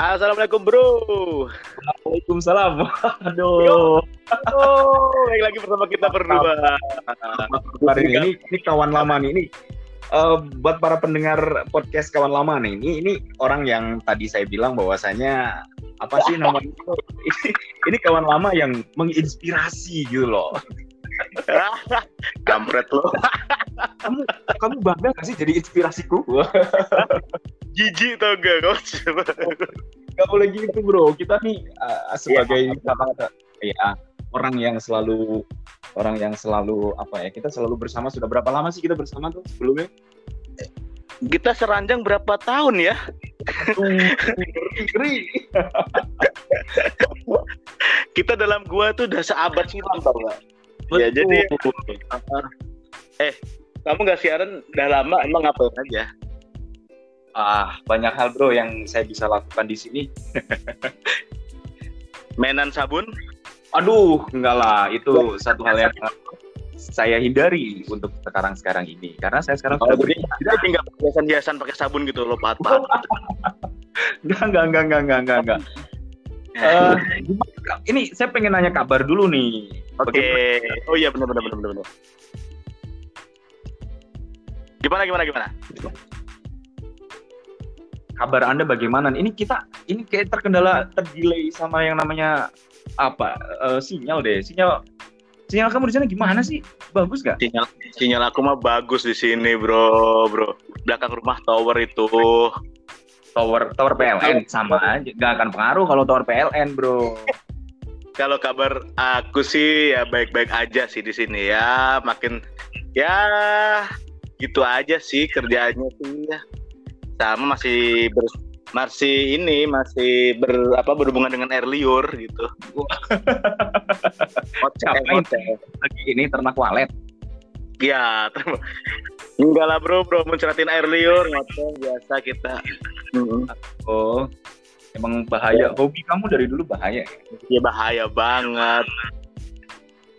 Assalamualaikum bro. Waalaikumsalam. Aduh. Oh, baik lagi bersama kita berdua. Hari ini, ini ini kawan lama nih. Ini uh, buat para pendengar podcast kawan lama nih. Ini ini orang yang tadi saya bilang bahwasanya apa sih namanya? ini, ini kawan lama yang menginspirasi gitu loh. Kampret lo. kamu kamu bangga gak sih jadi inspirasiku? Jijik tau gak kau? Gak boleh gitu bro. Kita nih uh, sebagai ya, ya orang yang selalu orang yang selalu apa ya kita selalu bersama sudah berapa lama sih kita bersama tuh sebelumnya? Kita seranjang berapa tahun ya? Ngeri. kita dalam gua tuh udah seabad silam tau gak? Ya jadi eh kamu gak siaran udah lama emang ngapain aja? Ah banyak hal bro yang saya bisa lakukan di sini. Mainan sabun? Aduh enggak lah itu satu hal yang saya hindari untuk sekarang sekarang ini karena saya sekarang oh, sudah jadi kita tinggal hiasan-hiasan pakai sabun gitu loh pat pat. enggak enggak enggak enggak enggak enggak enggak. Uh, ini saya pengen nanya kabar dulu nih. Oke. Okay. Oh iya benar benar benar benar. Gimana gimana gimana? Kabar Anda bagaimana? Ini kita ini kayak terkendala terdelay sama yang namanya apa? Uh, sinyal deh. Sinyal sinyal kamu di sana gimana sih? Bagus gak? Sinyal sinyal aku mah bagus di sini, Bro, Bro. Belakang rumah tower itu. Tower tower PLN sama aja. Gak akan pengaruh kalau tower PLN, Bro. kalau kabar aku sih ya baik-baik aja sih di sini ya. Makin ya gitu aja sih kerjaannya sih ya sama masih ber, masih ini masih ber apa berhubungan dengan air liur gitu. Ngapain lagi ini ternak walet? Ya enggak lah bro bro menceratin air liur ngoceh biasa kita. Oh emang bahaya. Hobi kamu dari dulu bahaya? Ya ya bahaya banget.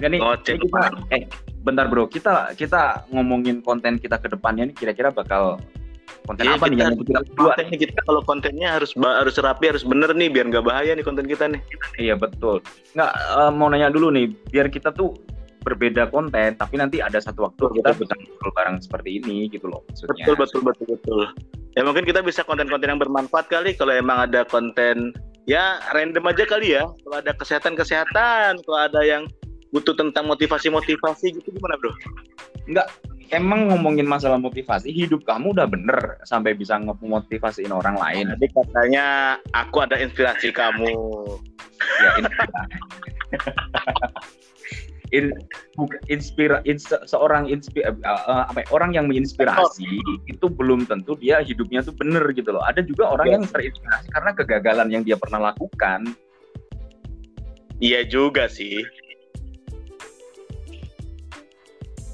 Gak nih, Ngoceh kita, eh bentar bro, kita kita ngomongin konten kita ke depannya nih kira-kira bakal konten Iya, apa nih? kita, yang kita kontennya kita kalau kontennya harus harus rapi harus bener nih biar nggak bahaya nih konten kita nih. Iya betul. Nggak eh, mau nanya dulu nih, biar kita tuh berbeda konten, tapi nanti ada satu waktu Betul, kita bisa ngobrol bareng seperti ini gitu loh maksudnya. betul betul betul betul. Ya mungkin kita bisa konten-konten yang bermanfaat kali kalau emang ada konten ya random aja kali ya. Kalau ada kesehatan kesehatan kalau ada yang butuh tentang motivasi motivasi gitu gimana bro Nggak, emang ngomongin masalah motivasi, hidup kamu udah bener sampai bisa ngemotivasiin orang lain. Jadi katanya aku ada inspirasi kamu. Ya, inspirasi. In, inspira, ins, seorang inspi, uh, uh, apa ya, orang yang menginspirasi itu belum tentu dia hidupnya tuh bener gitu loh. Ada juga orang Ya. yang terinspirasi karena kegagalan yang dia pernah lakukan. Iya juga sih.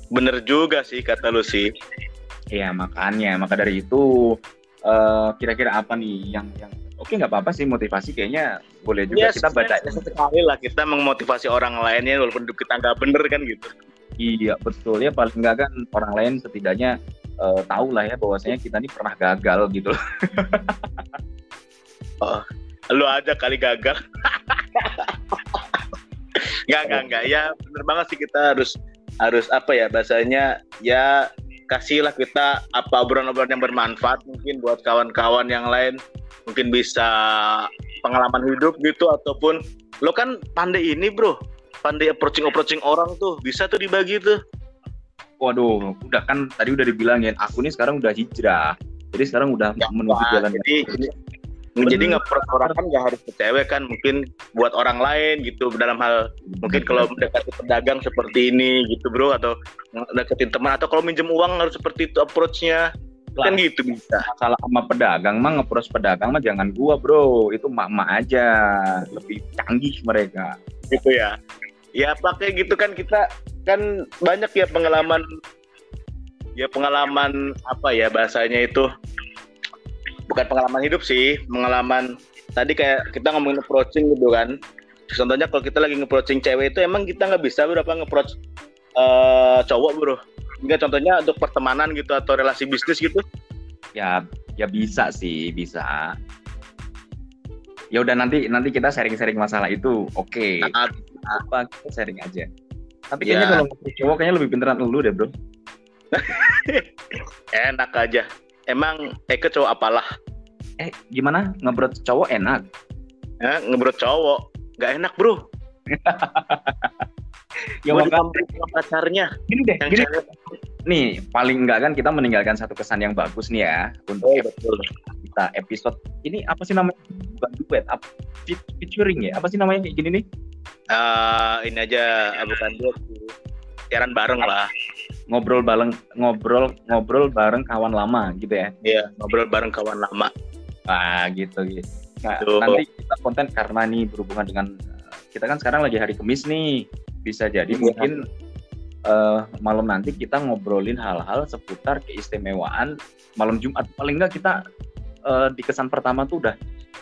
Bener juga sih kata lu sih. Ya makanya, maka dari itu eh, kira-kira apa nih yang yang oke nggak apa-apa sih motivasi kayaknya boleh juga Ya, kita baca. sekali lah kita memotivasi orang lainnya walaupun kita nggak bener kan gitu. Iya betul ya paling nggak kan orang lain setidaknya eh, tahu lah ya bahwasanya kita ini pernah gagal gitu. Lu aja kali gagal. Nggak, nggak, nggak. Ya bener banget sih kita harus harus apa ya bahasanya ya kasihlah kita apa obrolan-obrolan yang bermanfaat mungkin buat kawan-kawan yang lain. Mungkin bisa pengalaman hidup gitu ataupun lo kan pandai ini bro. Pandai approaching approaching orang tuh bisa tuh dibagi tuh. Waduh, udah kan tadi udah dibilangin aku nih sekarang udah hijrah. Jadi sekarang udah Ya, menuju jalan jadi jadi nggak orang kan nggak harus ke cewek kan mungkin buat orang lain gitu dalam hal mungkin kalau mendekati pedagang seperti ini gitu bro atau deketin teman atau kalau minjem uang harus seperti itu approach-nya. Kan gitu bisa. masalah sama pedagang mah ngepros pedagang mah jangan gua bro. Itu mak-mak aja. Lebih canggih mereka. Gitu ya. Ya pakai gitu kan kita kan banyak ya pengalaman ya pengalaman apa ya bahasanya itu bukan pengalaman hidup sih pengalaman tadi kayak kita ngomongin approaching gitu kan. Contohnya kalau kita lagi nge-approaching cewek itu emang kita nggak bisa berapa nge-approach eh, cowok bro. Enggak contohnya untuk pertemanan gitu atau relasi bisnis gitu. Ya ya bisa sih bisa. Ya udah nanti nanti kita sharing-sharing masalah itu. Oke. Okay. Nah, apa kita sharing aja. Tapi Ya. kayaknya kalau ngobrol cowok kayaknya lebih pinteran lu deh bro. Enak aja. Emang Eke cowok apalah? eh gimana ngobrol cowok enak Ya, ngebrot cowok. Gak enak bro. ya Mau maka ditampil sama pacarnya. gini deh Yang gini nih paling enggak kan kita meninggalkan satu kesan yang bagus nih ya untuk Oh, betul. kita episode ini apa sih namanya bukan duet apa fe- featuring ya apa sih namanya kayak gini nih Ah, ini aja ah, bukan sih. Siaran bareng lah. Ngobrol bareng ngobrol ngobrol bareng kawan lama gitu ya. Iya, ngobrol bareng kawan lama. ah gitu gitu. Nah, Betul. nanti kita konten karena nih berhubungan dengan kita kan sekarang lagi hari Kamis nih. Bisa jadi Iya. mungkin uh, malam nanti kita ngobrolin hal-hal seputar keistimewaan malam Jumat. Paling enggak kita uh, di kesan pertama tuh udah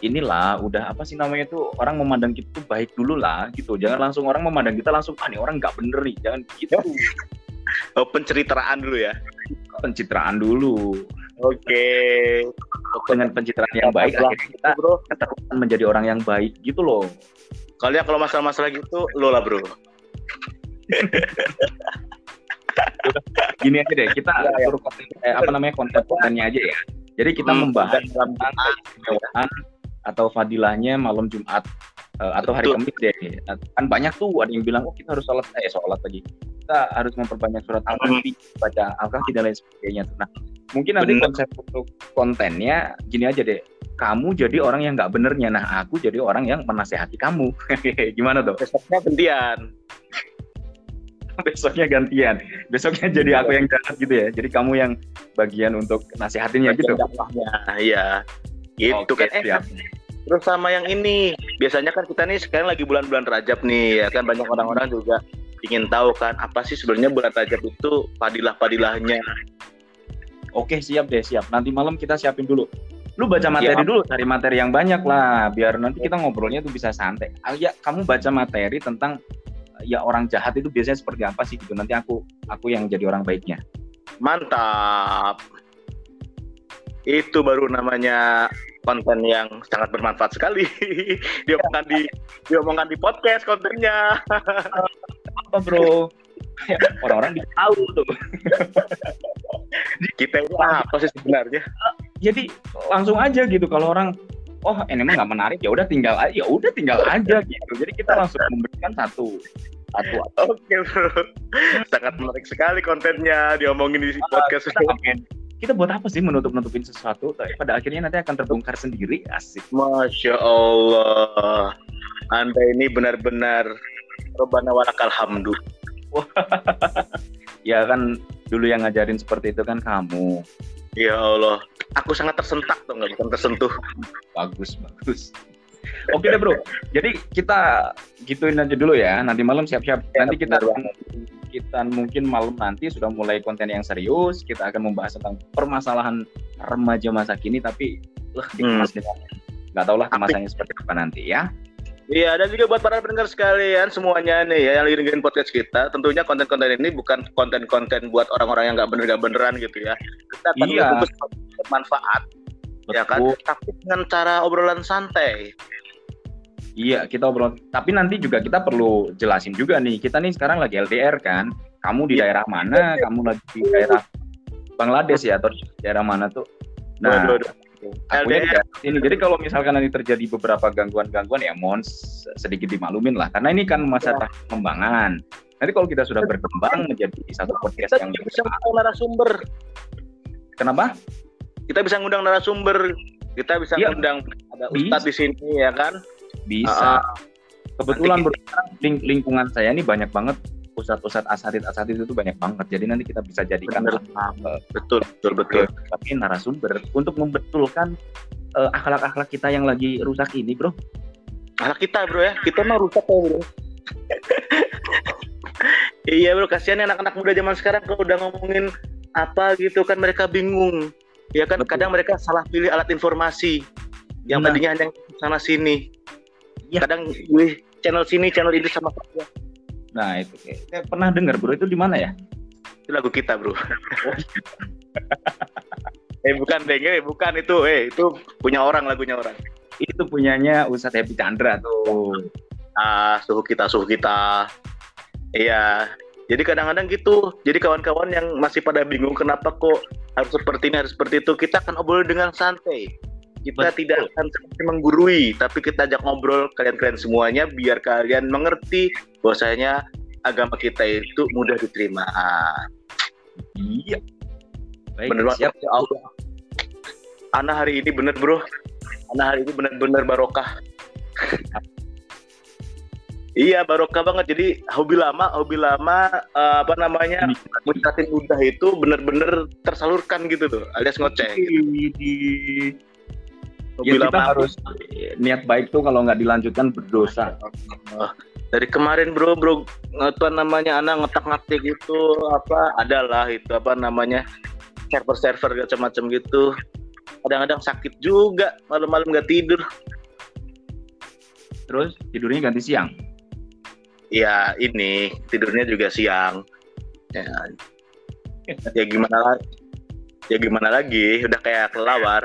inilah udah apa sih namanya tuh orang memandang kita tuh baik dulu lah gitu. Jangan langsung orang memandang kita langsung ah nih orang nggak bener nih. Jangan gitu Oh, penceritaan dulu ya. pencitraan dulu Oke. dengan pencitraan yang baik akhirnya kita bro. keterusan menjadi orang yang baik gitu loh Kalian kalau masalah-masalah gitu, lo lah bro. gini aja deh kita Ya, ya. konten eh, apa namanya konten-kontennya aja ya jadi kita Hmm, membahas tentang keistimewaan atau fadilahnya malam Jumat eh, atau hari Betul. Kamis deh. Kan banyak tuh ada yang bilang oh kita harus sholat eh sholat lagi. Kita harus memperbanyak surat al-kahfi baca al-kahfi dan lain sebagainya nah mungkin nanti Bener. konsep untuk kontennya gini aja deh. Kamu jadi orang yang nggak benernya. Nah aku jadi orang yang menasehati kamu. Gimana tuh Besoknya gantian. besoknya gantian. Besoknya jadi aku yang jahat gitu ya. Jadi kamu yang bagian untuk nasihatinnya gitu. Iya. Gitu kan. Eh, siap. Terus sama yang ini, biasanya kan kita nih sekarang lagi bulan-bulan Rajab nih, ya kan? Banyak orang-orang juga ingin tahu kan apa sih sebenarnya bulan Rajab itu padilah-padilahnya. oke siap deh siap. Nanti malam kita siapin dulu. Lu baca materi Siap. dulu cari materi yang banyak lah biar nanti kita ngobrolnya tuh bisa santai. Ah, ya kamu baca materi tentang ya orang jahat itu biasanya seperti apa sih gitu. Nanti aku aku yang jadi orang baiknya. Mantap. Itu baru namanya konten yang sangat bermanfaat sekali. diomongkan di diomongkan di podcast kontennya. apa bro Ya, orang-orang bisa tahu tuh Kita ini apa sih sebenarnya? jadi langsung aja gitu kalau orang oh ini mah nggak menarik ya udah tinggal aja ya udah tinggal aja gitu jadi kita langsung memberikan satu satu Oke bro, sangat menarik sekali kontennya diomongin di podcast. kita? Kita buat apa sih menutup nutupin sesuatu tapi pada akhirnya nanti akan terbongkar sendiri? Asik. Masya Allah, Anda ini benar-benar Robana walakal hamdu. ya kan dulu yang ngajarin seperti itu kan kamu. Ya Allah, aku sangat tersentak tuh nggak? Bukan tersentuh. bagus bagus. Oke deh bro. Jadi kita gituin aja dulu ya. Nanti malam siap-siap. Nanti kita benar kita mungkin malam nanti sudah mulai konten yang serius kita akan membahas tentang permasalahan remaja masa kini tapi lah dikemas dengan nggak tahu lah kemasannya seperti apa nanti ya Iya, dan juga buat para pendengar sekalian semuanya nih ya yang lagi dengerin podcast kita, tentunya konten-konten ini bukan konten-konten buat orang-orang yang nggak bener nggak beneran gitu ya. Kita akan Iya. bermanfaat, ya kan? Betul. Tapi dengan cara obrolan santai. Iya, kita obrol. Tapi nanti juga kita perlu jelasin juga nih. Kita nih sekarang lagi LDR kan. Kamu di Iya. daerah mana? Kamu lagi di daerah Bangladesh ya atau di daerah mana tuh? Nah, Waduh, waduh. aku LDR. sini. Jadi kalau misalkan nanti terjadi beberapa gangguan-gangguan ya mohon sedikit dimaklumin lah. Karena ini kan masa tahap pengembangan. Nanti kalau kita sudah berkembang menjadi satu podcast Kita yang bisa ngundang narasumber. Kenapa? Kita bisa ngundang narasumber. Kita bisa Iya. ngundang ada ustadz di sini ya kan. Bisa. Ah, Kebetulan sekarang ling- lingkungan saya ini banyak banget ustadz-ustadz asatid-asatid itu banyak banget. Jadi nanti kita bisa jadikan Bener. eh, betul, betul, betul. tapi narasumber untuk membetulkan eh, akhlak-akhlak kita yang lagi rusak ini, bro. Anak kita bro ya, kita mah rusak ya bro. iya bro, kasihan ya anak-anak muda zaman sekarang kalau udah ngomongin apa gitu kan mereka bingung. Ya kan Betul. kadang mereka salah pilih alat informasi yang Nah. tadinya hanya sana sini. Iya. Kadang pilih channel sini, channel ini sama saja. Nah itu, kayak- saya pernah dengar, bro. Itu di mana ya? Itu lagu kita bro. eh bukan deng, eh bukan itu, eh itu punya orang lagunya orang. itu punyanya Ustadz Happy Chandra tuh. Ah, suhu kita, suhu kita. Iya. Jadi kadang-kadang gitu. Jadi kawan-kawan yang masih pada bingung kenapa kok harus seperti ini, harus seperti itu, kita akan obrol dengan santai. Kita Betul. tidak akan seperti menggurui, tapi kita ajak ngobrol kalian-kalian semuanya biar kalian mengerti bahwasanya agama kita itu mudah diterima. Iya. Baik, Bener banget. siap. Ya Allah. Ana hari ini bener bro. Ana hari ini bener-bener barokah. iya barokah banget. Jadi hobi lama, hobi lama eh, apa namanya mencatin mudah itu bener-bener tersalurkan gitu tuh, alias ngoceh. Ya kita lama harus niat baik tuh kalau nggak dilanjutkan berdosa. Eh, dari kemarin bro bro apa namanya anak ngetak ngetik itu apa adalah itu apa namanya server-server macam-macam gitu. Kadang-kadang sakit juga malam-malam nggak tidur. Terus tidurnya ganti siang. ya ini tidurnya juga siang. Ya, ya gimana lagi ya gimana lagi? Udah kayak kelawar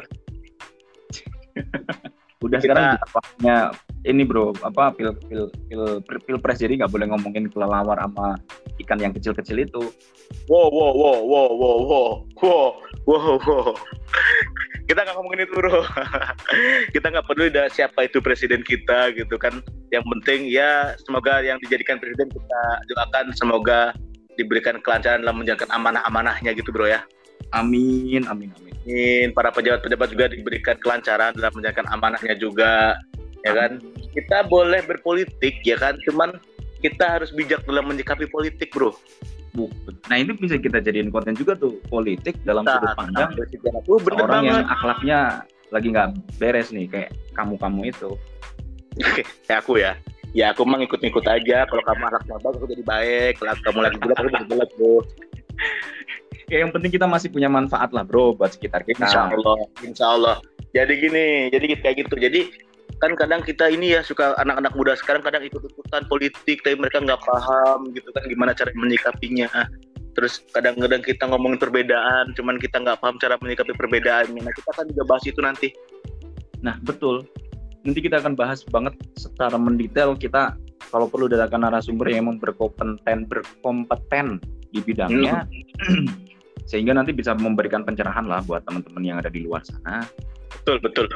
Udah Kita- sekarang waktunya ini bro apa pil pil pil pil, pilpres jadi nggak boleh ngomongin kelelawar sama ikan yang kecil-kecil itu. wow wow wow wow wow wow wow wow wow. Kita nggak ngomongin itu bro. Kita nggak peduli dah siapa itu presiden kita gitu kan. Yang penting ya semoga yang dijadikan presiden kita doakan semoga diberikan kelancaran dalam menjalankan amanah-amanahnya gitu bro ya Amin amin amin. Amin. para pejabat-pejabat juga diberikan kelancaran dalam menjalankan amanahnya juga ya kan? Kita boleh berpolitik ya kan? Cuman kita harus bijak dalam menyikapi politik bro. Nah ini bisa kita jadiin konten juga tuh politik dalam Nah, sudut pandang Oh, bener orang yang banget. akhlaknya lagi nggak beres nih kayak kamu-kamu itu. kayak aku ya. Ya aku mah ngikut-ngikut aja. Kalau kamu anaknya bagus aku jadi baik. Kalau kamu lagi jelek aku jadi jelek bro Ya, yang penting kita masih punya manfaat lah bro buat sekitar kita. insya Allah insya Allah jadi gini jadi kayak gitu. Jadi kan kadang kita ini ya suka anak-anak muda sekarang kadang ikut-ikutan politik tapi mereka nggak paham gitu kan gimana cara menyikapinya. Terus kadang-kadang kita ngomongin perbedaan cuman kita nggak paham cara menyikapi perbedaannya. Nah kita kan juga bahas itu nanti. Nah betul. Nanti kita akan bahas banget secara mendetail kita kalau perlu datangkan narasumber yang memang berkompeten berkompeten di bidangnya sehingga nanti bisa memberikan pencerahan lah buat teman-teman yang ada di luar sana. betul betul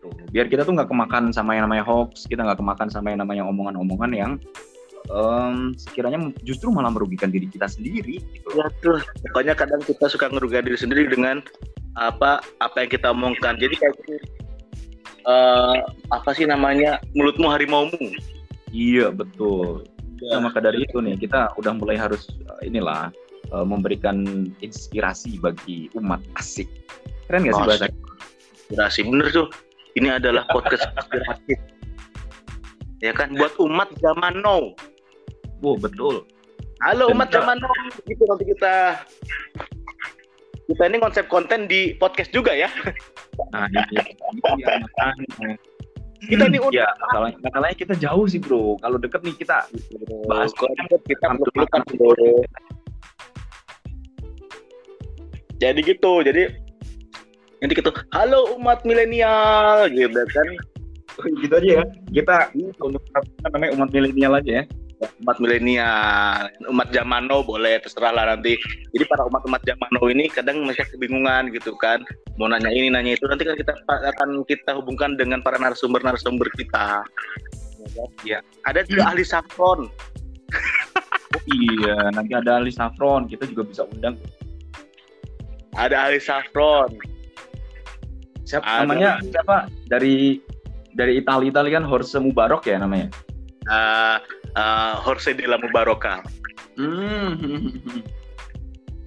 Tuh, Biar kita tuh nggak kemakan sama yang namanya hoax, kita nggak kemakan sama yang namanya omongan-omongan yang em, sekiranya justru malah merugikan diri kita sendiri. Gitu. Ya tuh, pokoknya kadang kita suka ngerugikan diri sendiri dengan apa apa yang kita omongkan. Jadi kayak eh, apa sih namanya mulutmu harimaumu. Iya betul. Ya. Nah, maka dari itu nih kita udah mulai harus eh, inilah eh, memberikan inspirasi bagi umat asik. Keren gak sih bahasa? Inspirasi bener tuh. Ini adalah podcast inspiratif. Ya kan buat umat zaman now. Wow, betul. Halo umat zaman now. Gitu nanti kita kita ini konsep konten di podcast juga ya. Nah, ini iya. Kita ini unik. ya, masalahnya, masalahnya kita jauh sih bro. Kalau deket nih kita bahas konsep kita makan bro. Jadi gitu jadi nanti gitu. Halo umat milenial gitu kan. Gitu aja ya. Kita untuk apa namanya umat milenial aja ya. umat milenial umat zaman now boleh terserah lah nanti. Jadi para umat-umat zaman now ini kadang masih kebingungan gitu kan. Mau nanya ini nanya itu nanti kan kita akan kita hubungkan dengan para narasumber-narasumber kita. Ya ada juga ahli saffron. Oh, iya, nanti ada Ali Safron, kita juga bisa undang. Ada ahli saffron Siapa Ada. namanya? Siapa? Dari dari Italia Italia kan Horse Mubarok ya namanya. uh, uh, Jorge de la Mubaroka Hmm.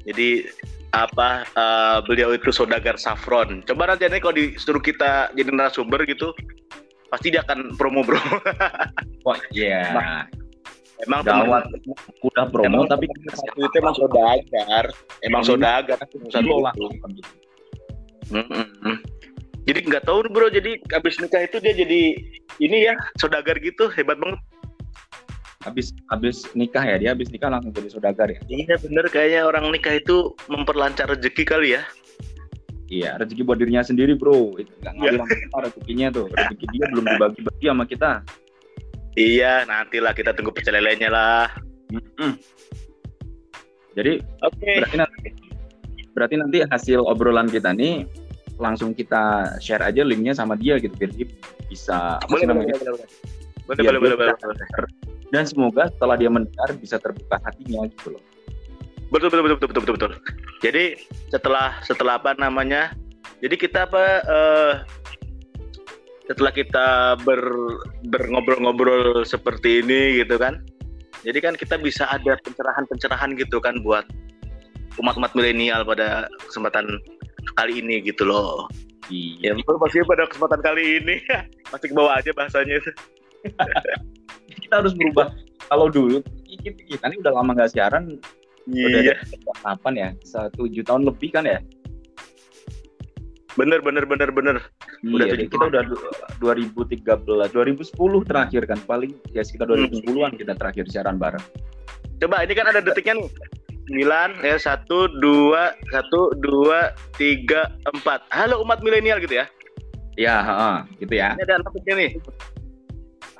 Jadi apa eh, beliau itu saudagar saffron. Coba nanti kalau disuruh kita jadi narasumber gitu, pasti dia akan promo bro. Wah, iya. Emang Gawat. Udah promo Emang tapi satu itu emang saudagar, emang saudagar satu itu. lah. Mm-mm. Jadi nggak tahu bro, jadi habis nikah itu dia jadi ini ya saudagar gitu, hebat banget. Habis habis nikah ya, dia habis nikah langsung jadi saudagar ya. Iya bener kayaknya orang nikah itu memperlancar rezeki kali ya. Iya, rezeki buat dirinya sendiri, bro. Itu nggak sama kita rezekinya tuh. Rezeki dia belum dibagi-bagi sama kita. Iya, nantilah kita tunggu pecel lelenya lah. Mm-mm. Jadi Oke. berarti nanti berarti nanti hasil obrolan kita nih langsung kita share aja linknya sama dia gitu biar dia bisa apa Boleh, sih boleh, namanya boleh, boleh. Boleh, boleh, boleh, dia boleh, boleh. dan semoga setelah dia mendengar bisa terbuka hatinya gitu loh. Betul, betul, betul, betul, betul, betul. Jadi setelah setelah apa namanya? Jadi kita apa? eh, setelah kita ber berngobrol-ngobrol seperti ini gitu kan? Jadi kan kita bisa ada pencerahan-pencerahan gitu kan buat umat-umat milenial pada kesempatan kali ini gitu loh. Iya. Ya pasti pada kesempatan kali ini masih ke bawah aja bahasanya itu. Kita harus berubah. Kalau dulu kita, kita ini udah lama nggak siaran, udah Iya, dari kapan ya? Satu tahun lebih kan ya? bener bener bener bener. Udah iya, tujuh kita udah du- 2013, 2010 terakhir kan paling ya sekitar Hmm. 2010-an kita terakhir siaran bareng. Coba ini kan ada detiknya nih. 9 ya 1 2 1 2 3 4. Halo umat milenial gitu ya. Ya, heeh, gitu ya. Ini ada detiknya nih.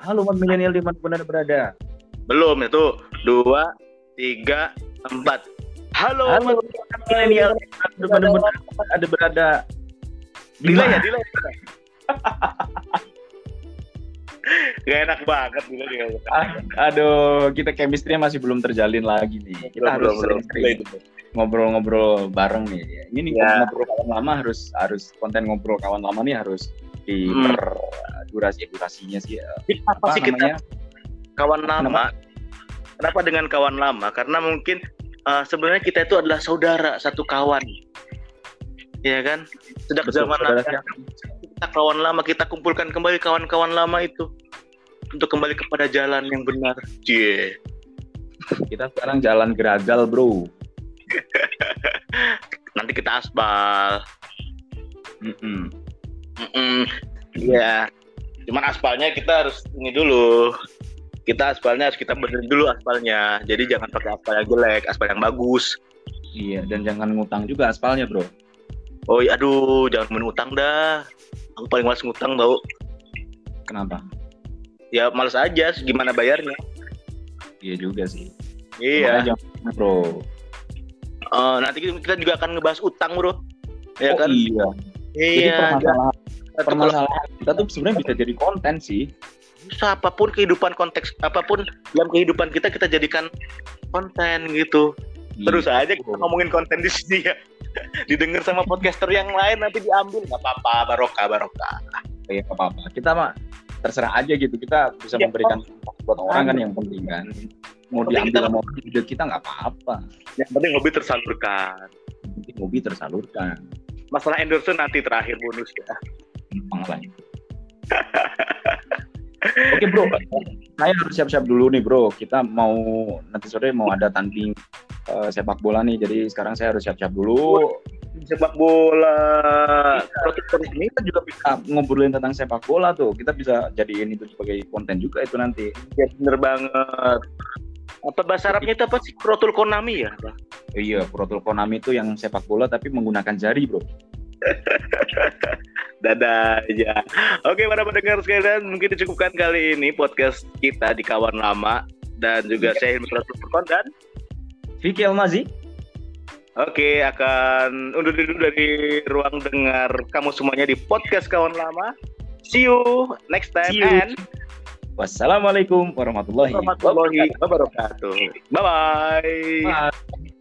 Halo umat milenial di mana benar berada. Belum itu 2 3 4. Halo, Halo umat umat milenial di mana benar ada berada. Di delay ya, delay. Gak enak banget delay dia. Ah, Aduh, kita chemistry-nya masih belum terjalin lagi nih. Kita harus sering-sering ngobrol-ngobrol bareng nih. Ini nih Ya. ngobrol kawan lama harus harus konten ngobrol kawan lama nih harus di Hmm. per durasi durasinya sih eh, Apa apa sih kita namanya? kawan lama? Kenapa dengan kawan lama? Karena mungkin uh, sebenarnya kita itu adalah saudara satu kawan. Iya kan? Sejak Betul, zaman saudara kita kawan lama kita kumpulkan kembali kawan-kawan lama itu untuk kembali kepada jalan yang benar. Cie. Kita sekarang jalan geragal, Bro. Nanti kita aspal. Mm-mm. Mm-mm. Iya. Cuman aspalnya kita harus ini dulu. Kita aspalnya harus kita benerin dulu aspalnya. Jadi jangan pakai aspal yang jelek, aspal yang bagus. Iya, dan jangan ngutang juga aspalnya, Bro. Oh iya, aduh, jangan main utang dah. Aku paling males ngutang tau. Kenapa? Ya males aja, gimana bayarnya? Iya juga sih. Iya. Makanya jangan, Bro. Eh, nanti kita juga akan ngebahas utang, bro. Ya Oh, kan? iya. Jadi Iya. permasalahan, Satu permasalahan kita tuh sebenarnya bisa jadi konten sih. kalau- apa pun kehidupan konteks, apa pun dalam kehidupan kita kita jadikan konten gitu. Terus Iya. aja kita ngomongin konten di sini ya. Didengar sama podcaster yang lain nanti diambil. Nggak apa-apa, barokah, barokah. ya nggak apa-apa. Kita mah terserah aja gitu. Kita bisa Ya, memberikan buat orang kan yang penting kan. Mau Penting diambil kita- mau ide kita nggak apa-apa. Yang penting hobi tersalurkan. yang penting hobi tersalurkan. Masalah endorse nanti terakhir bonus ya. gampang itu. Oke bro. Saya harus siap-siap dulu nih bro. Kita mau nanti sore mau ada tanding eh, sepak bola nih jadi sekarang saya harus siap-siap dulu Sepak bola. Protokol ini kita juga bisa ngobrolin tentang sepak bola tuh kita bisa jadiin itu sebagai konten juga itu nanti Ya bener banget. Apa bahasa Arabnya itu apa sih? Krotul Konami ya? iya protokol Konami itu yang sepak bola tapi menggunakan jari bro Dadah aja. Oke para pendengar sekalian, mungkin dicukupkan kali ini podcast kita di Kawan Lama dan juga saya Hilmi Krotul dan Vicky Almazi Oke, akan undur diri dulu dari ruang dengar kamu semuanya di podcast Kawan Lama. See you next time See you. and Wassalamualaikum warahmatullahi warahmatullahi wabarakatuh. Bye bye.